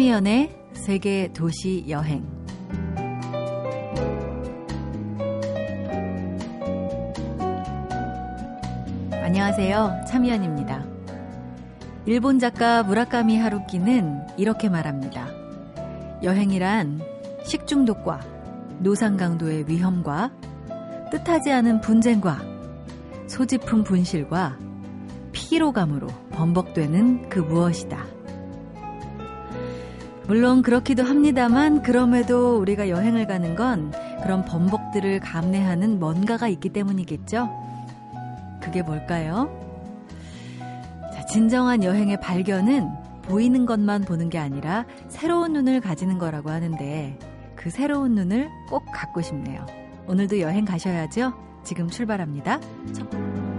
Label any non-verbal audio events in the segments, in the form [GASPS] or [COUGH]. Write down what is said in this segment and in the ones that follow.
참이연의 세계 도시 여행. 안녕하세요. 참이연입니다. 일본 작가 무라카미 하루키는 이렇게 말합니다. 여행이란 식중독과 노상 강도의 위험과 뜻하지 않은 분쟁과 소지품 분실과 피로감으로 범벅되는 그 무엇이다. 물론 그렇기도 합니다만 그럼에도 우리가 여행을 가는 건 그런 범벅들을 감내하는 뭔가가 있기 때문이겠죠? 그게 뭘까요? 자, 진정한 여행의 발견은 보이는 것만 보는 게 아니라 새로운 눈을 가지는 거라고 하는데 그 새로운 눈을 꼭 갖고 싶네요. 오늘도 여행 가셔야죠? 지금 출발합니다. 첫...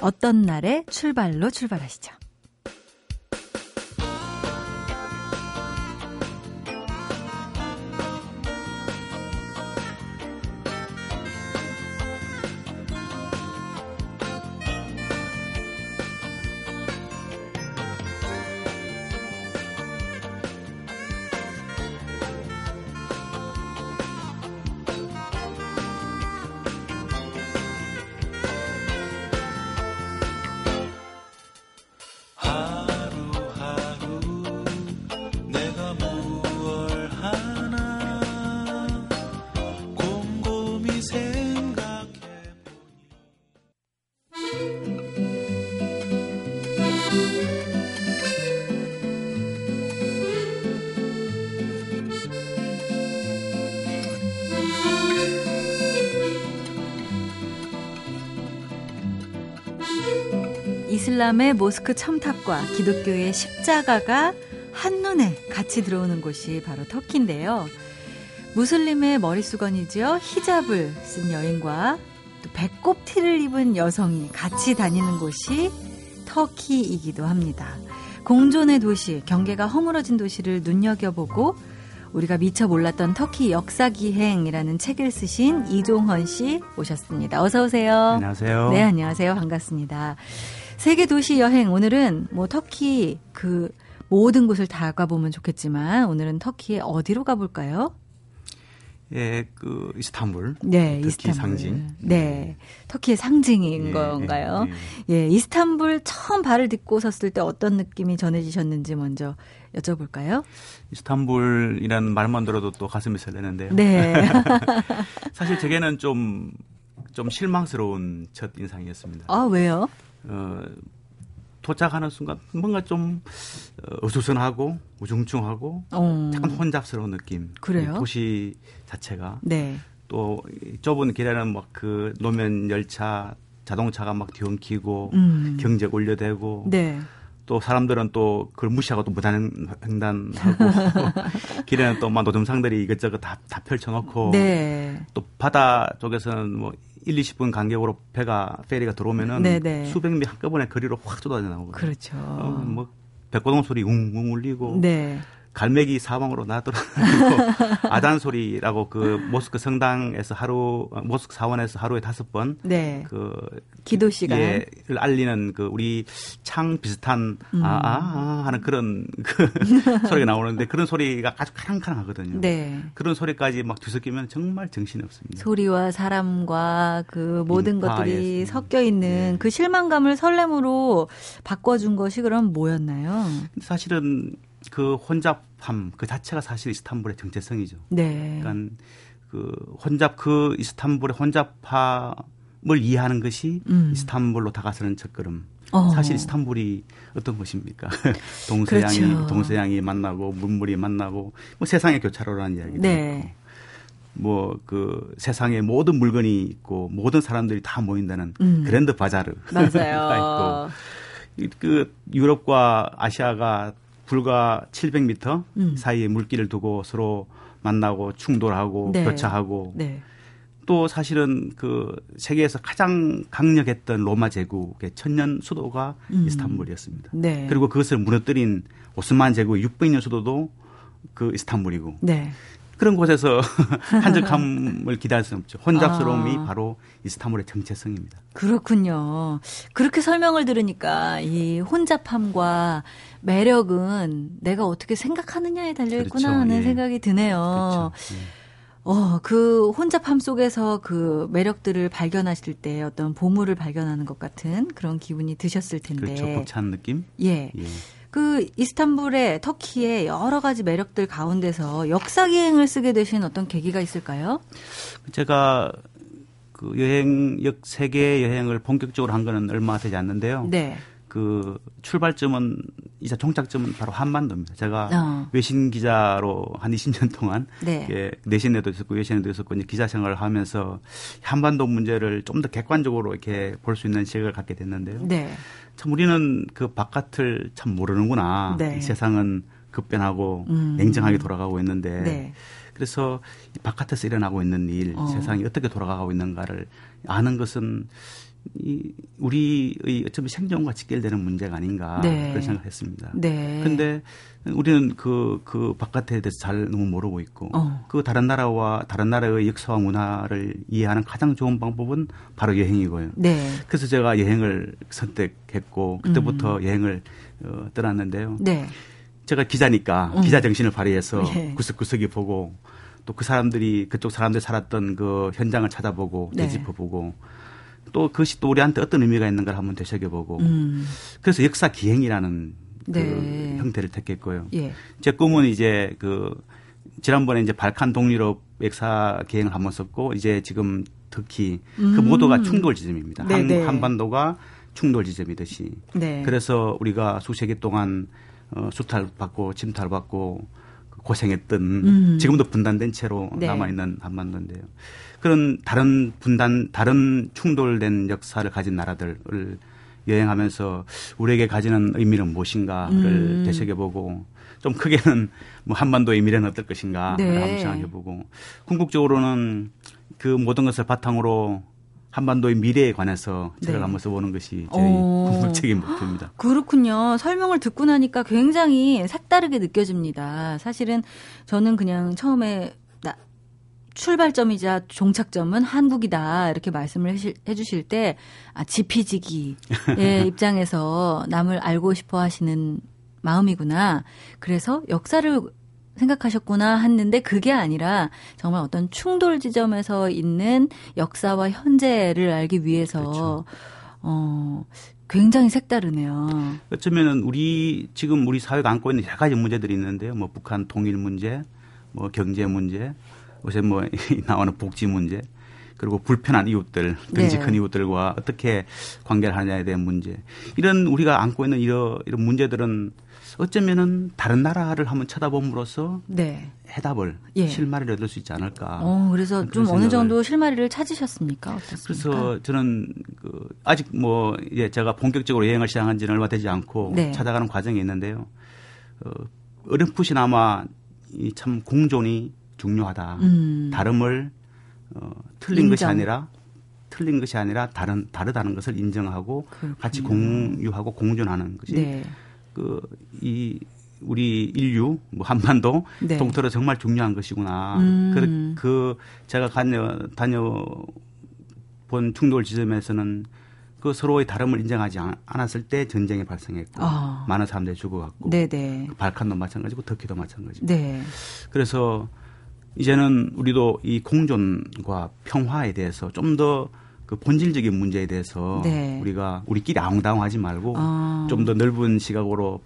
어떤 날의 출발로 출발하시죠. 이슬람의 모스크 첨탑과 기독교의 십자가가 한눈에 같이 들어오는 곳이 바로 터키인데요. 무슬림의 머리수건이죠. 히잡을 쓴 여인과 또 배꼽 티를 입은 여성이 같이 다니는 곳이 터키이기도 합니다. 공존의 도시, 경계가 허물어진 도시를 눈여겨보고 우리가 미처 몰랐던 터키 역사기행이라는 책을 쓰신 이종헌 씨 오셨습니다. 어서 오세요. 안녕하세요. 네, 안녕하세요. 반갑습니다. 세계 도시 여행 오늘은 뭐 터키 그 모든 곳을 다 가보면 좋겠지만 오늘은 터키에 어디로 가볼까요? 예, 그 이스탄불. 네, 터키 이스탄불. 상징. 네, 터키의 상징인 예, 건가요? 예, 예, 이스탄불 처음 발을 딛고 섰을 때 어떤 느낌이 전해지셨는지 먼저 여쭤볼까요? 이스탄불이라는 말만 들어도 또 가슴이 설레는데요. 네. [LAUGHS] 사실 제게는 좀, 좀 실망스러운 첫 인상이었습니다. 아, 왜요? 어, 도착하는 순간 뭔가 좀 어, 어수선하고 우중충하고 어. 약간 혼잡스러운 느낌. 그래요? 이 도시 자체가 네. 또이 좁은 길에는 막 그 노면 열차 자동차가 막 뒤엉키고 음. 경적 올려대고 네. 또 사람들은 또 그걸 무시하고 또 무단 횡단하고 [LAUGHS] 길에는 또 막 노점상들이 이것저것 다, 다 펼쳐놓고 네. 또 바다 쪽에서는 뭐 1, 20분 간격으로 배가 페리가 들어오면은 네네. 수백 미 한꺼번에 거리로 확 쏟아져 나오고 그렇죠. 어, 뭐 백고동 소리 웅웅 울리고 네. 갈매기 사방으로 나돌아다니고 [LAUGHS] 아단 소리라고 그 모스크 성당에서 하루 어, 모스크 사원에서 하루에 다섯 번 네. 그 기도 시간. 예, 를 알리는 그 우리 창 비슷한 음. 아, 아, 아 하는 그런 그 [LAUGHS] 소리가 나오는데 그런 소리가 아주 카랑카랑하거든요. 네. 그런 소리까지 막 뒤섞이면 정말 정신이 없습니다. 소리와 사람과 그 모든 인파, 것들이 예. 섞여 있는 네. 그 실망감을 설렘으로 바꿔준 것이 그럼 뭐였나요? 사실은 그 혼잡함 그 자체가 사실 이스탄불의 정체성이죠. 네. 그러니까 그 혼잡 그 이스탄불의 혼잡함을 이해하는 것이 음. 이스탄불로 다가서는 첫걸음. 어. 사실 이스탄불이 어떤 곳입니까? [LAUGHS] 동서양이 그렇죠. 동서양이 만나고 문물이 만나고 뭐 세상의 교차로라는 이야기도 네. 있고 뭐그 세상에 모든 물건이 있고 모든 사람들이 다 모인다는 음. 그랜드 바자르가 [LAUGHS] 맞아요. 있고 이- 그 유럽과 아시아가 불과 700m 음. 사이에 물길을 두고 서로 만나고 충돌하고 네. 교차하고 네. 또 사실은 그 세계에서 가장 강력했던 로마 제국의 천년 수도가 음. 이스탄불이었습니다. 네. 그리고 그것을 무너뜨린 오스만 제국의 600년 수도도 그 이스탄불이고 네. 그런 곳에서 [LAUGHS] 한적함을 기대할 수 없죠. 혼잡스러움이 아. 바로 이스탄불의 정체성입니다. 그렇군요. 그렇게 설명을 들으니까 이 혼잡함과 매력은 내가 어떻게 생각하느냐에 달려 있구나 그렇죠. 하는 예. 생각이 드네요. 그렇죠. 예. 어, 그 혼잡함 속에서 그 매력들을 발견하실 때 어떤 보물을 발견하는 것 같은 그런 기분이 드셨을 텐데. 그렇죠. 벅찬 느낌? 예. 예. 그 이스탄불의 터키의 여러 가지 매력들 가운데서 역사 기행을 쓰게 되신 어떤 계기가 있을까요? 제가 그 여행, 역, 세계 여행을 본격적으로 한 거는 얼마 되지 않는데요. 네. 그 출발점은 이자 종착점은 바로 한반도입니다. 제가 어. 외신 기자로 한 20년 동안 네. 예, 내신에도 있었고 외신에도 있었고 이제 기자 생활을 하면서 한반도 문제를 좀 더 객관적으로 이렇게 볼 수 있는 시각을 갖게 됐는데요. 네. 참 우리는 그 바깥을 참 모르는구나. 네. 이 세상은 급변하고 음. 냉정하게 돌아가고 있는데 네. 그래서 이 바깥에서 일어나고 있는 일, 어. 세상이 어떻게 돌아가고 있는가를 아는 것은 이 우리의 어쩌면 생존과 직결되는 문제가 아닌가 네. 그런 생각을 했습니다. 네. 근데 우리는 그, 그 바깥에 대해서 잘 너무 모르고 있고, 어. 그 다른 나라와 다른 나라의 역사와 문화를 이해하는 가장 좋은 방법은 바로 여행이고요. 네. 그래서 제가 여행을 선택했고, 그때부터 여행을 어, 떠났는데요. 네. 제가 기자니까 음. 기자 정신을 발휘해서 예. 구석구석이 보고, 또 그 사람들이, 그쪽 사람들이 살았던 그 현장을 찾아보고, 네. 되짚어보고, 또 그것이 또 우리한테 어떤 의미가 있는가를 한번 되새겨보고, 음. 그래서 역사 기행이라는 그 네. 형태를 택했고요. 예. 제 꿈은 이제 그 지난번에 이제 발칸 동유럽 역사 기행을 한번 썼고 이제 지금 특히 그 음. 모두가 충돌 지점입니다. 네, 한, 네. 한반도가 충돌 지점이듯이. 네. 그래서 우리가 수세기 동안 어, 수탈받고 침탈받고 고생했던 음. 지금도 분단된 채로 네. 남아 있는 한반도인데요. 그런 다른 분단 다른 충돌된 역사를 가진 나라들을 여행하면서 우리에게 가지는 의미는 무엇인가를 음. 되새겨보고 좀 크게는 뭐 한반도의 미래는 어떨 것인가 네. 를 한번 생각해보고 궁극적으로는 그 모든 것을 바탕으로 한반도의 미래에 관해서 책을 네. 한번 써보는 것이 저희 오. 궁극적인 목표입니다. [GASPS] 그렇군요. 설명을 듣고 나니까 굉장히 색다르게 느껴집니다. 사실은 저는 그냥 처음에 나- 출발점이자 종착점은 한국이다 이렇게 말씀을 해실- 해주실 때 아, 지피지기의 [LAUGHS] 입장에서 남을 알고 싶어 하시는 마음이구나. 그래서 역사를 생각하셨구나 했는데 그게 아니라 정말 어떤 충돌 지점에서 있는 역사와 현재를 알기 위해서 그렇죠. 어 굉장히 색다르네요. 어쩌면은 우리 지금 우리 사회가 안고 있는 여러 가지 문제들이 있는데요. 뭐 북한 통일 문제, 뭐 경제 문제, 요새 뭐 [LAUGHS] 나오는 복지 문제, 그리고 불편한 이웃들, 네. 큰 이웃들과 어떻게 관계를 하느냐에 대한 문제. 이런 우리가 안고 있는 이런, 이런 문제들은 어쩌면은 다른 나라를 한번 쳐다봄으로써 네. 해답을 예. 실마리를 얻을 수 있지 않을까. 어 그래서 좀 어느. 정도 실마리를 찾으셨습니까? 어떻습니까? 그래서 저는 그 아직 뭐 예, 제가 본격적으로 여행을 시작한 지는 얼마 되지 않고 네. 찾아가는 과정이 있는데요. 어, 어렴풋이나마 이 참 공존이 중요하다. 음. 다름을 어, 틀린 것이 인정. 아니라 틀린 것이 아니라 다른 다르다는 것을 인정하고 그렇군요. 같이 공유하고 공존하는 것이 네. 그이 우리 인류 뭐 한반도 네. 동토로 정말 중요한 것이구나. 음. 그, 그 제가 다녀 다녀 본 충돌 지점에서는 그 서로의 다름을 인정하지 않- 않았을 때 전쟁이 발생했고 아. 많은 사람들이 죽어갔고 네네. 발칸도 마찬가지고 터키도 마찬가지고 네. 그래서 이제는 우리도 이 공존과 평화에 대해서 좀 더 그 본질적인 문제에 대해서 네. 우리가 우리끼리 아웅다웅하지 말고 아. 좀더 넓은 시각으로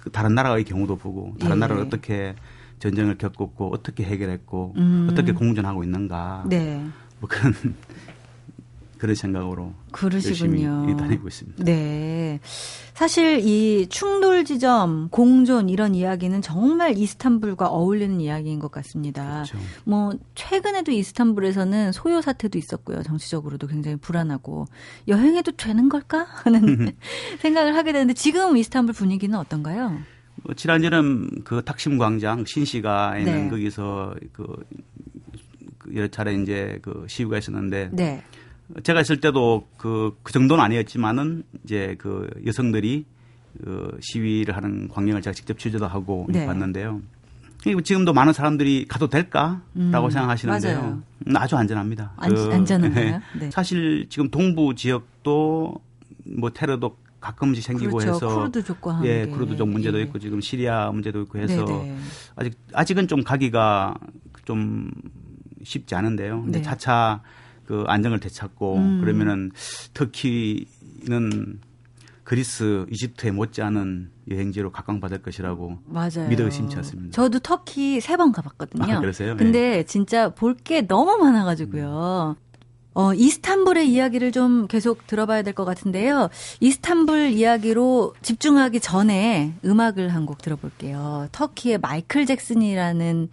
그 다른 나라의 경우도 보고 다른 예. 나라를 어떻게 전쟁을 겪었고 어떻게 해결했고 음. 어떻게 공존하고 있는가 네. 뭐 그런 그런 생각으로 그러시군요. 열심히 다니고 있습니다. 네. 사실 이 충돌 지점, 공존 이런 이야기는 정말 이스탄불과 어울리는 이야기인 것 같습니다. 그렇죠. 뭐 최근에도 이스탄불에서는 소요 사태도 있었고요. 정치적으로도 굉장히 불안하고 여행해도 되는 걸까 [LAUGHS] 하는 [LAUGHS] 생각을 하게 되는데 지금 이스탄불 분위기는 어떤가요? 뭐 지난주는 그 탁심 광장 신시가 있는 네. 거기서 그, 그 여러 차례 이제 그 시위가 있었는데 네. 제가 있을 때도 그, 그 정도는 아니었지만은 이제 그 여성들이 그 시위를 하는 광경을 제가 직접 취재도 하고 네. 봤는데요. 그리고 지금도 많은 사람들이 가도 될까라고 음, 생각하시는데요. 맞아요. 음, 아주 안전합니다. 안- 안전한가요? 네. 네. 사실 지금 동부 지역도 뭐 테러도 가끔씩 생기고 그렇죠. 해서 쿠르드 족과 함께. 예, 쿠르드족 문제도 예. 있고 지금 시리아 문제도 있고 해서 네네. 아직 아직은 좀 가기가 좀 쉽지 않은데요. 근데 네. 차차 그 안정을 되찾고 음. 그러면은 터키는 그리스, 이집트에 못지않은 여행지로 각광받을 것이라고 맞아요. 믿어 의심치 않습니다. 저도 터키 세 번 가봤거든요. 아, 그러세요? 근데 진짜 볼 게 너무 많아가지고요. 어, 이스탄불의 이야기를 좀 계속 들어봐야 될 것 같은데요. 이스탄불 이야기로 집중하기 전에 음악을 한 곡 들어볼게요. 터키의 마이클 잭슨이라는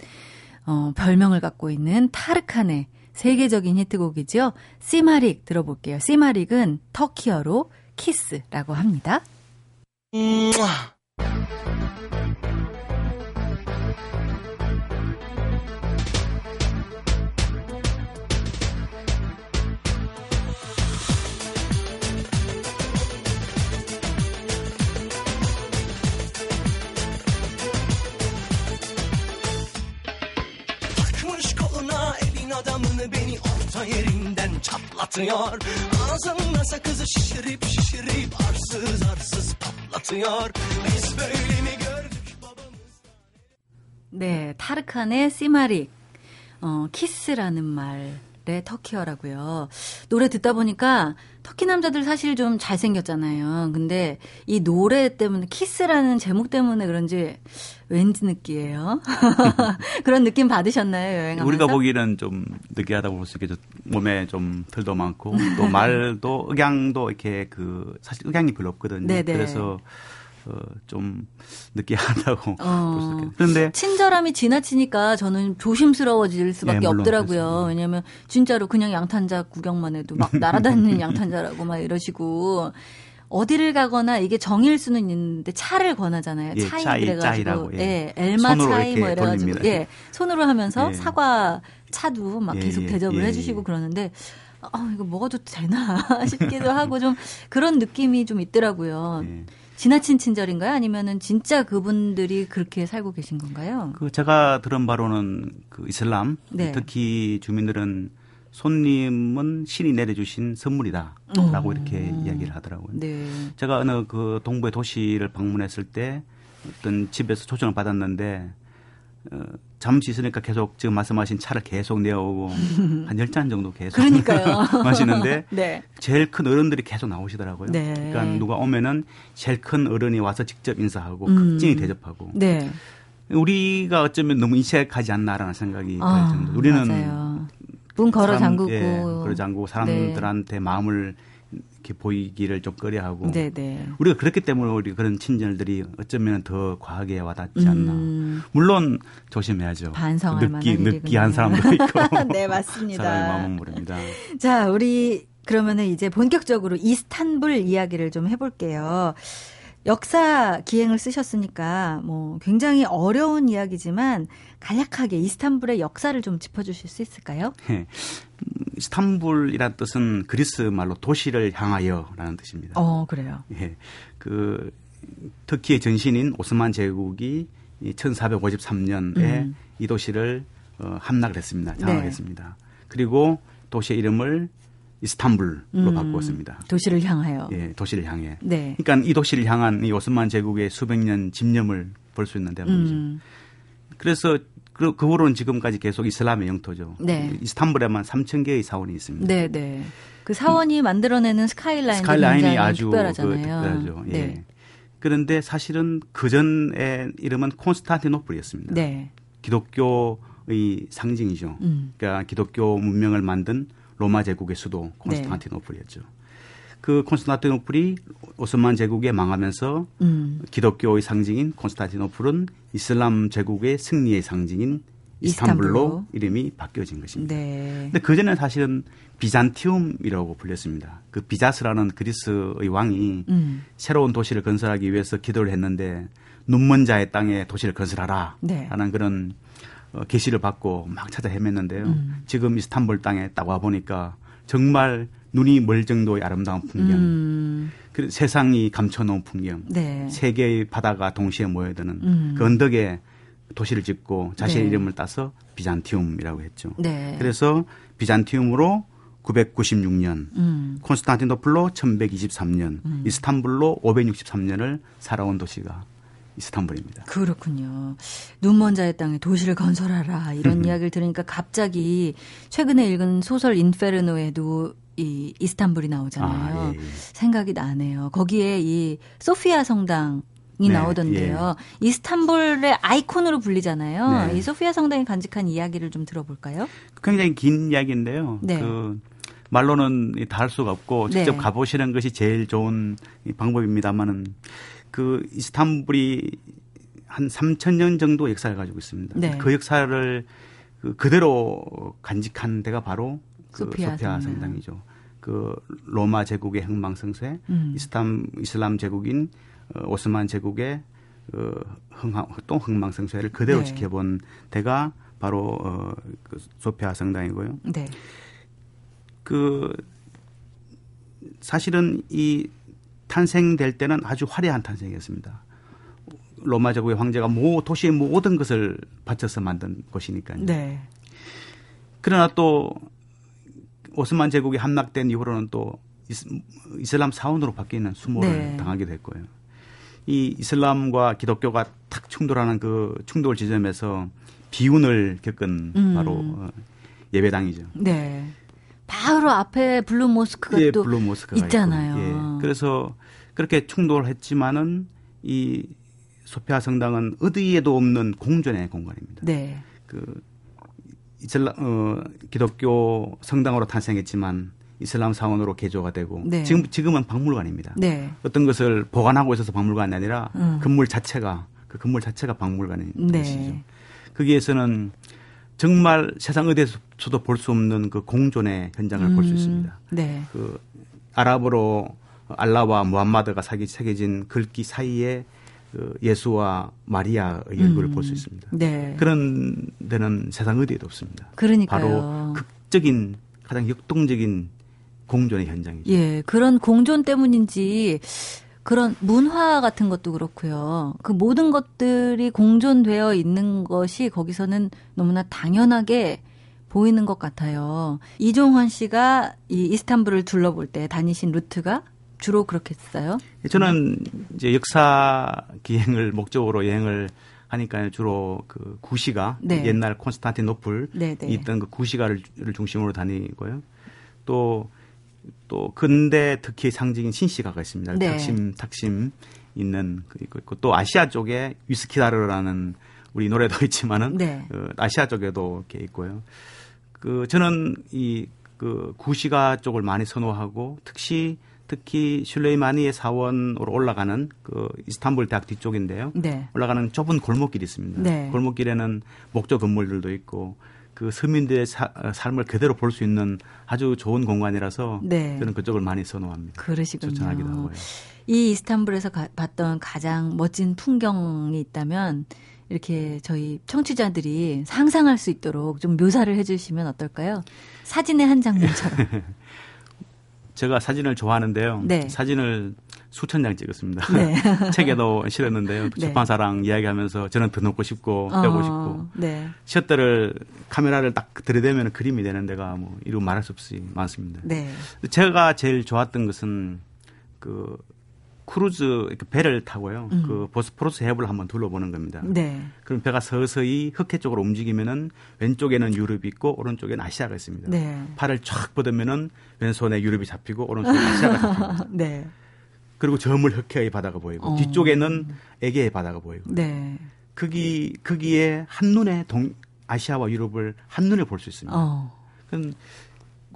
어, 별명을 갖고 있는 타르칸의 세계적인 히트곡이죠. 시마릭 들어볼게요. 시마릭은 터키어로 키스라고 합니다. adamını beni orta yerinden çatlatıyor Ağzımda sakızı şişirip şişirip arsız arsız patlatıyor Biz böyle mi gördük babamız 네, 타르칸의 시마릭, 어, 키스라는 말 의 터키어라고요. 노래 듣다 보니까 터키 남자들 사실 좀 잘생겼잖아요. 근데 이 노래 때문에 키스라는 제목 때문에 그런지 왠지 느끼해요. [LAUGHS] 그런 느낌 받으셨나요, 여행하면서? 우리가 보기에는 좀 느끼하다고 볼수 있겠죠. 몸에 좀 털도 많고 또 말도 [LAUGHS] 억양도 이렇게 그 사실 억양이 별로 없거든요. 네네. 그래서 어, 좀 느끼하다고 [LAUGHS] 어. 볼수 있겠죠. 그런데 친절함이 지나치니까 저는 조심스러워질 수밖에 네, 없더라고요. 왜냐면 진짜로 그냥 양탄자 구경만 해도 막 날아다니는 [LAUGHS] 양탄자라고 막 이러시고 어디를 가거나 이게 정일 수는 있는데 차를 권하잖아요. 예, 차이 차이, 그래가지고 예. 예, 엘마 손으로 차이 뭐 이래가지고 돌립니다. 예 손으로 하면서 예. 사과 차도 막 예, 계속 예, 대접을 예, 해주시고 예. 그러는데 아 이거 먹어도 되나 [LAUGHS] 싶기도 하고 좀 그런 느낌이 좀 있더라고요. 예. 지나친 친절인가요? 아니면은 진짜 그분들이 그렇게 살고 계신 건가요? 그 제가 들은 바로는 그 이슬람 네. 특히 주민들은 손님은 신이 내려주신 선물이다라고 오. 이렇게 이야기를 하더라고요. 네. 제가 어느 그 동부의 도시를 방문했을 때 어떤 집에서 초청을 받았는데 어, 잠시 있으니까 계속 지금 말씀하신 차를 계속 내어오고 [LAUGHS] 한 열 잔 정도 계속. [LAUGHS] 마시는데 [LAUGHS] 네. 제일 큰 어른들이 계속 나오시더라고요. 네. 그러니까 누가 오면은 제일 큰 어른이 와서 직접 인사하고 음. 극진히 대접하고 네. 우리가 어쩌면 너무 인색하지 않나라는 생각이 들 아, 정도. 우리는 맞아요. 문 걸어 잠그고. 예, 걸어 잠그고 사람들한테 마음을 이렇게 보이기를 좀 꺼려하고 네, 네. 우리가 그렇기 때문에 우리 그런 친절들이 어쩌면 더 과하게 와닿지 않나. 음, 물론 조심해야죠. 반성할 만한 느끼한. 사람도 있고. [LAUGHS] 네, 맞습니다. 사람의 마음은 모릅니다. 자, 우리 그러면은 이제 본격적으로 이스탄불 이야기를 좀 해볼게요. 역사 기행을 쓰셨으니까 뭐 굉장히 어려운 이야기지만 간략하게 이스탄불의 역사를 좀 짚어주실 수 있을까요? [LAUGHS] 예. 음, 이스탄불이라는 뜻은 그리스 말로 도시를 향하여라는 뜻입니다. 어, 그래요. 예. 그 터키의 전신인 오스만 제국이 1453년에 음. 이 도시를 어, 함락을 했습니다. 네. 장악했습니다. 그리고 도시의 이름을 이스탄불로 음. 바꾸었습니다. 도시를 향하여. 예, 도시를 향해. 네. 그러니까 이 도시를 향한 이 오스만 제국의 수백 년 집념을 볼 수 있는 대목이죠. 음, 그래서 그, 그 후로는 지금까지 계속 이슬람의 영토죠. 네. 이스탄불에만 3천 개의 사원이 있습니다. 네, 네. 그 사원이 만들어내는 스카이라인이 스카이라인이 아주 그 특별하잖아요. 특별하죠. 예. 네. 그런데 사실은 그 전의 이름은 콘스탄티노플이었습니다. 네. 기독교의 상징이죠. 음. 그러니까 기독교 문명을 만든 로마 제국의 수도 콘스탄티노플이었죠. 그 콘스탄티노플이 오스만 제국에 망하면서 음. 기독교의 상징인 콘스탄티노플은 이슬람 제국의 승리의 상징인 이스탄불로. 이스탄불로 이름이 바뀌어진 것입니다. 네. 근데 그전에 사실은 비잔티움이라고 불렸습니다. 그 비자스라는 그리스의 왕이 음. 새로운 도시를 건설하기 위해서 기도를 했는데 눈먼 자의 땅에 도시를 건설하라 네. 라는 그런 어, 계시를 받고 막 찾아 헤맸는데요. 음. 지금 이스탄불 땅에 딱 와 보니까 정말 눈이 멀 정도의 아름다운 풍경, 음. 그 세상이 감춰놓은 풍경, 네. 세 개의 바다가 동시에 모여드는 음. 그 언덕에 도시를 짓고 자신의 네. 이름을 따서 비잔티움이라고 했죠. 네. 그래서 비잔티움으로 996년, 음. 콘스탄티노플로 1123년, 이스탄불로 563년을 살아온 도시가 이스탄불입니다. 그렇군요. 눈먼 자의 땅에 도시를 건설하라 이런 이야기를 들으니까 갑자기 최근에 읽은 소설 인페르노에도 이 이스탄불이 나오잖아요. 아, 예, 예. 생각이 나네요. 거기에 이 소피아 성당 이 네, 나오던데요. 이스탄불의 아이콘으로 불리잖아요. 네. 이 소피아 성당이 간직한 이야기를 좀 들어볼까요? 굉장히 긴 이야기인데요. 네. 그 말로는 다 할 수가 없고 직접 네. 가보시는 것이 제일 좋은 이 방법입니다만은 그 이스탄불이 한 3천 년 정도 역사를 가지고 있습니다. 네. 그 역사를 그 그대로 간직한 데가 바로 그 소피아 소피아, 성당. 성당이죠. 그 로마 제국의 흥망성쇠, 음. 이스람 이슬람 제국인 어, 오스만 제국의 어, 흥망, 또 흥망성쇠를 그대로 네. 지켜본 데가 바로 어, 그 소피아 성당이고요. 네. 그 사실은 이 탄생될 때는 아주 화려한 탄생이었습니다. 로마 제국의 황제가 모 도시의 모든 것을 바쳐서 만든 곳이니까요. 네. 그러나 또 오스만 제국이 함락된 이후로는 또 이슬람 사원으로 바뀌는 수모를 네. 당하게 됐고요. 이 이슬람과 기독교가 탁 충돌하는 그 충돌 지점에서 비운을 겪은 음. 바로 어, 예배당이죠. 네. 바로 앞에 블루 모스크가 예, 또 블루 모스크가 있잖아요. 있고, 예. 그래서 그렇게 충돌했지만은 이 소피아 성당은 어디에도 없는 공존의 공간입니다. 네. 그 이슬람 어, 기독교 성당으로 탄생했지만 이슬람 사원으로 개조가 되고 네. 지금 지금은 박물관입니다. 네. 어떤 것을 보관하고 있어서 박물관이 아니라 음. 건물 자체가 그 건물 자체가 박물관인 네. 것이죠. 거기에서는 정말 세상 어디에서도 볼 수 없는 그 공존의 현장을 볼수 음, 있습니다. 네. 그 아랍어로 알라와 무함마드가 새겨진 글귀 사이에 그 예수와 마리아의 얼굴을 볼수 있습니다. 네. 그런 데는 세상 어디에도 없습니다. 그러니까요. 바로 극적인 가장 역동적인 공존의 현장이죠. 예, 그런 공존 때문인지 그런 문화 같은 것도 그렇고요. 그 모든 것들이 공존되어 있는 것이 거기서는 너무나 당연하게 보이는 것 같아요. 이종환 씨가 이 이스탄불을 둘러볼 때 다니신 루트가 주로 그렇겠어요? 저는 이제 역사 기행을 목적으로 여행을 하니까 주로 그 구시가 네. 옛날 콘스탄티노플 네, 네. 있던 그 구시가를 중심으로 다니고요. 또 또 근대 특히 상징인 신시가가 있습니다. 네. 탁심 탁심 있는 그 있고 있고 또 아시아 쪽에 위스키다르라는 우리 노래도 있지만은 네. 어, 아시아 쪽에도 이렇게 있고요. 그 저는 이 그 구시가 쪽을 많이 선호하고 특히 특히 슐레이마니의 사원으로 올라가는 그 이스탄불 대학 뒤쪽인데요. 네. 올라가는 좁은 골목길이 있습니다. 네. 골목길에는 목조 건물들도 있고 그 서민들의 사- 어, 삶을 그대로 볼 수 있는 아주 좋은 공간이라서 네. 저는 그쪽을 많이 선호합니다. 그러시군요. 추천하기도 하고요. 이 이스탄불에서 가- 봤던 가장 멋진 풍경이 있다면 이렇게 저희 청취자들이 상상할 수 있도록 좀 묘사를 해주시면 어떨까요? 사진의 한 장면처럼. [LAUGHS] 제가 사진을 좋아하는데요. 네. 사진을 수천 장 찍었습니다. 네. [LAUGHS] 책에도 실었는데요. 네. 출판사랑 이야기하면서 저는 더 넣고 싶고 빼고 어, 싶고 네. 셔터를 카메라를 딱 들이대면 그림이 되는 데가 뭐 이루 말할 수 없이 많습니다. 네. 제가 제일 좋았던 것은 그 크루즈 배를 타고요. 음. 그 보스포러스 해협을 한번 둘러보는 겁니다. 네. 그럼 배가 서서히 흑해 쪽으로 움직이면은 왼쪽에는 유럽이 있고 오른쪽에는 아시아가 있습니다. 네. 팔을 쫙 뻗으면은 왼손에 유럽이 잡히고 오른손에 아시아가 [LAUGHS] 잡히고 네. 그리고 저 멀리 흑해의 바다가 보이고 어. 뒤쪽에는 에게의 바다가 보이고 네. 거기 거기에 한눈에 동 아시아와 유럽을 한눈에 볼 수 있습니다. 어. 그건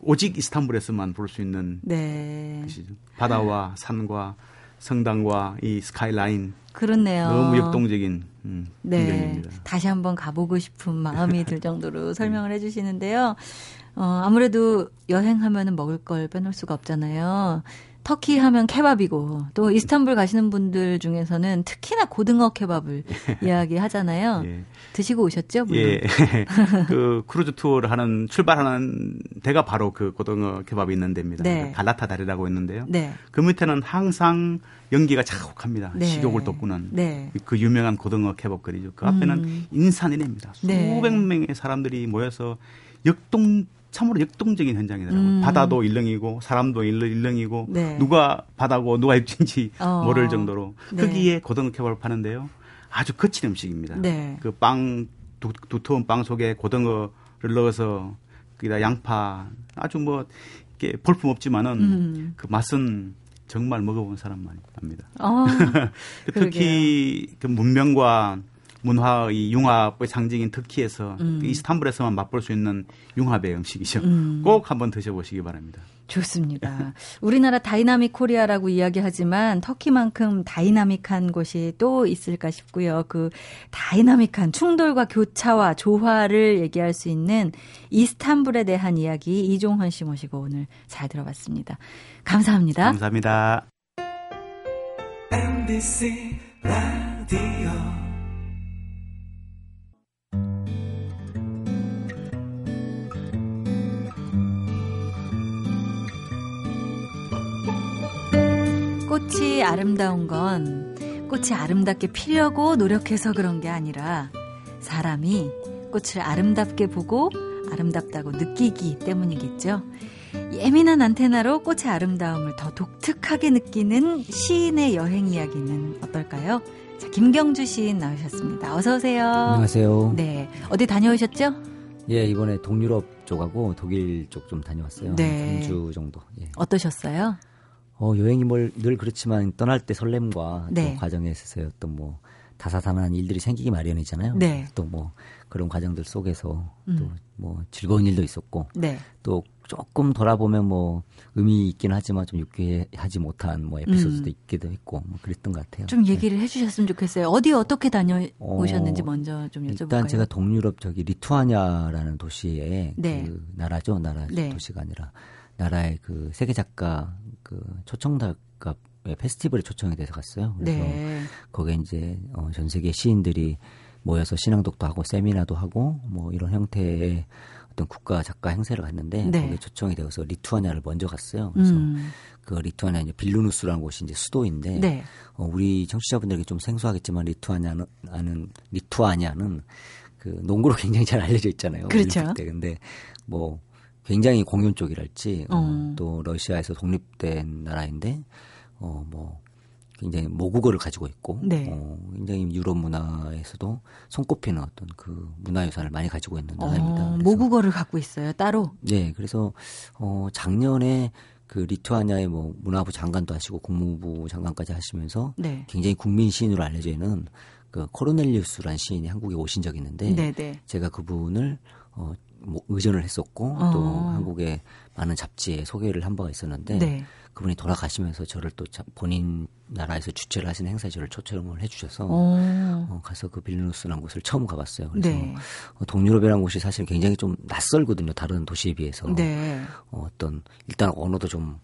오직 이스탄불에서만 볼 수 있는 네. 것이죠. 바다와 산과 성당과 이 스카이라인 그렇네요. 너무 역동적인 음, 네. 풍경입니다. 다시 한번 가보고 싶은 마음이 들 정도로 [LAUGHS] 설명을 해주시는데요. 어, 아무래도 여행하면은 먹을 걸 빼놓을 수가 없잖아요. 터키 하면 케밥이고 또 이스탄불 가시는 분들 중에서는 특히나 고등어 케밥을 [LAUGHS] 이야기하잖아요. 예. 드시고 오셨죠? 물론. 예. [LAUGHS] 그 크루즈 투어를 하는 출발하는 데가 바로 그 고등어 케밥이 있는 데입니다. 네. 그 갈라타 다리라고 있는데요. 네. 그 밑에는 항상 연기가 자욱합니다. 네. 식욕을 돋구는 네. 그 유명한 고등어 케밥 거리죠. 그 앞에는 음. 인산인해입니다. 네. 수백 명의 사람들이 모여서 역동 참으로 역동적인 현장이더라고요. 음. 바다도 일렁이고 사람도 일렁- 일렁이고 네. 누가 바다고 누가 뭍인지 어. 모를 정도로 네. 거기에 고등어 케밥을 파는데요. 아주 거친 음식입니다. 네. 그 빵 두터운 빵 속에 고등어를 넣어서 거기다 양파 아주 뭐 이게 볼품 없지만은 음. 그 맛은 정말 먹어본 사람만 압니다. 어, [LAUGHS] 그. 특히 그 문명과 문화의 융합의 상징인 터키에서 음. 그 이스탄불에서만 맛볼 수 있는 융합의 음식이죠. 음. 꼭 한번 드셔보시기 바랍니다. 좋습니다. 우리나라 Dynamic Korea라고 이야기하지만 터키만큼 다이나믹한 곳이 또 있을까 싶고요. 그 다이나믹한 충돌과 교차와 조화를 얘기할 수 있는 이스탄불에 대한 이야기 이종헌 씨 모시고 오늘 잘 들어봤습니다. 감사합니다. 감사합니다. MBC 라디오 꽃이 아름다운 건 꽃이 아름답게 피려고 노력해서 그런 게 아니라 사람이 꽃을 아름답게 보고 아름답다고 느끼기 때문이겠죠. 예민한 안테나로 꽃의 아름다움을 더 독특하게 느끼는 시인의 여행 이야기는 어떨까요? 자, 김경주 시인 나오셨습니다. 어서 오세요. 안녕하세요. 네. 어디 다녀오셨죠? 예, 이번에 동유럽 쪽하고 독일 쪽 좀 다녀왔어요. 네. 3주 정도. 예. 어떠셨어요? 어, 여행이 뭘 늘 그렇지만 떠날 때 설렘과 네. 또 과정에 있어서의 어떤 뭐 다사다난한 일들이 생기기 마련이잖아요. 네. 또뭐 그런 과정들 속에서 음. 또뭐 즐거운 일도 있었고 네. 또 조금 돌아보면 뭐 의미 있긴 하지만 좀 유쾌하지 못한 뭐 에피소드도 음. 있기도 했고 뭐 그랬던 것 같아요. 좀 얘기를 해주셨으면 좋겠어요. 어디 어떻게 다녀오셨는지 어, 먼저 좀 여쭤볼까요? 일단 제가 동유럽 저기 리투아니아라는 도시에 네. 그 나라죠 나라 네. 도시가 아니라 나라의 그 세계 작가 그 초청 작가 페스티벌에 초청이 돼서 갔어요. 그래서 네. 거기에 이제 어, 전 세계 시인들이 모여서 신앙독도 하고 세미나도 하고 뭐 이런 형태의 어떤 국가 작가 행사를 갔는데 네. 거기에 초청이 되어서 리투아니아를 먼저 갔어요. 그래서 음. 그 리투아니아 이제 빌루누스라는 곳이 이제 수도인데 네. 어, 우리 청취자분들에게 좀 생소하겠지만 리투아니아는 아는 리투아니아는 그 농구로 [LAUGHS] 굉장히 잘 알려져 있잖아요. 그렇죠. 때 근데 뭐 굉장히 공연 쪽이랄지 어, 어. 또 러시아에서 독립된 나라인데 어 뭐 굉장히 모국어를 가지고 있고 네. 어, 굉장히 유럽 문화에서도 손꼽히는 어떤 그 문화유산을 많이 가지고 있는 나라입니다. 어, 그래서 모국어를 갖고 있어요. 따로. 네, 그래서 어 작년에 그 리투아니아의 뭐 문화부 장관도 하시고 국무부 장관까지 하시면서 네. 굉장히 국민 시인으로 알려져 있는 그 코르넬리우스라는 시인이 한국에 오신 적이 있는데 네, 네. 제가 그분을 어, 뭐 의전을 했었고 어. 또 한국의 많은 잡지에 소개를 한 바가 있었는데 네. 그분이 돌아가시면서 저를 또 자- 본인 나라에서 주최를 하신 행사에 저를 초청을 해주셔서 어. 어, 가서 그 빌누스라는 곳을 처음 가봤어요. 그래서 네. 어, 동유럽이라는 곳이 사실 굉장히 좀 낯설거든요. 다른 도시에 비해서. 네. 어, 어떤 일단 언어도 좀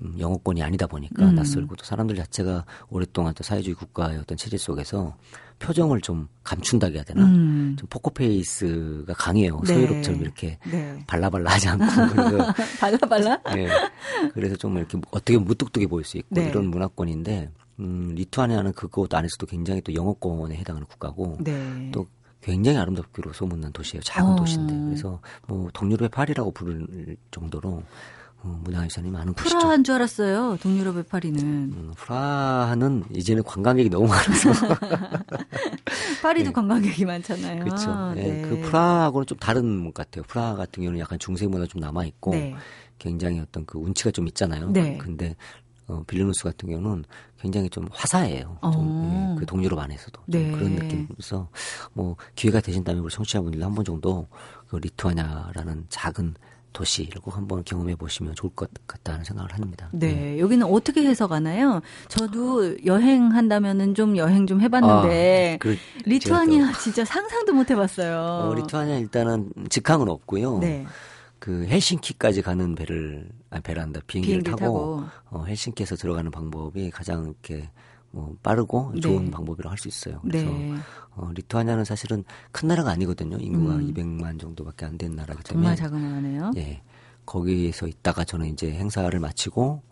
음, 영어권이 아니다 보니까 음. 낯설고 또 사람들 자체가 오랫동안 또 사회주의 국가의 어떤 체제 속에서 표정을 좀 감춘다고 해야 되나? 음. 좀 포커페이스가 강해요. 네. 서유럽처럼 이렇게 네. [LAUGHS] 발라발라 하지 않고 발라발라? 예. 그래서 좀 이렇게 어떻게 무뚝뚝해 보일 수 있고 네. 이런 문화권인데 음, 리투아니아는 그곳 안에서도 굉장히 또 영어권에 해당하는 국가고 네. 또 굉장히 아름답기로 소문난 도시예요. 작은 어. 도시인데 그래서 뭐 동유럽의 파리라고 부를 정도로 어, 문화유산이 많은 곳이죠. 프라한 줄 알았어요. 동유럽의 파리는. 음, 프라하는 이제는 관광객이 너무 많아서 [LAUGHS] 파리도 네. 관광객이 많잖아요. 그렇죠. 예, 네. 그 프라하고는 좀 다른 것 같아요. 프라하 같은 경우는 약간 중세 문화 좀 남아 있고 네. 굉장히 어떤 그 운치가 좀 있잖아요. 네. 근데 어, 빌르누스 같은 경우는 굉장히 좀 화사해요. 어. 좀, 예, 그 동유럽 안에서도 좀 네. 그런 느낌에서 뭐 기회가 되신다면 우리 청취자분들도 한번 정도 그 리투아니아라는 작은 도시를 꼭 한번 경험해 보시면 좋을 것 같다는 생각을 합니다. 네, 여기는 어떻게 해서 가나요? 저도 여행한다면은 좀 여행 좀 해봤는데 아, 그- 리투아니아 진짜 상상도 못 해봤어요. 어, 리투아니아 일단은 직항은 없고요. 네, 그 헬싱키까지 가는 배를 아 배란다 비행기를 비행기 타고, 타고. 어, 헬싱키에서 들어가는 방법이 가장 이렇게 뭐 빠르고 네. 좋은 방법이라고 할 수 있어요. 그래서 네. 어, 리투아니아는 사실은 큰 나라가 아니거든요. 인구가 음. 200만 정도밖에 안 되는 나라기 때문에 정말 자그마하네요. 예. 거기에서 있다가 저는 이제 행사를 마치고